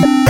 you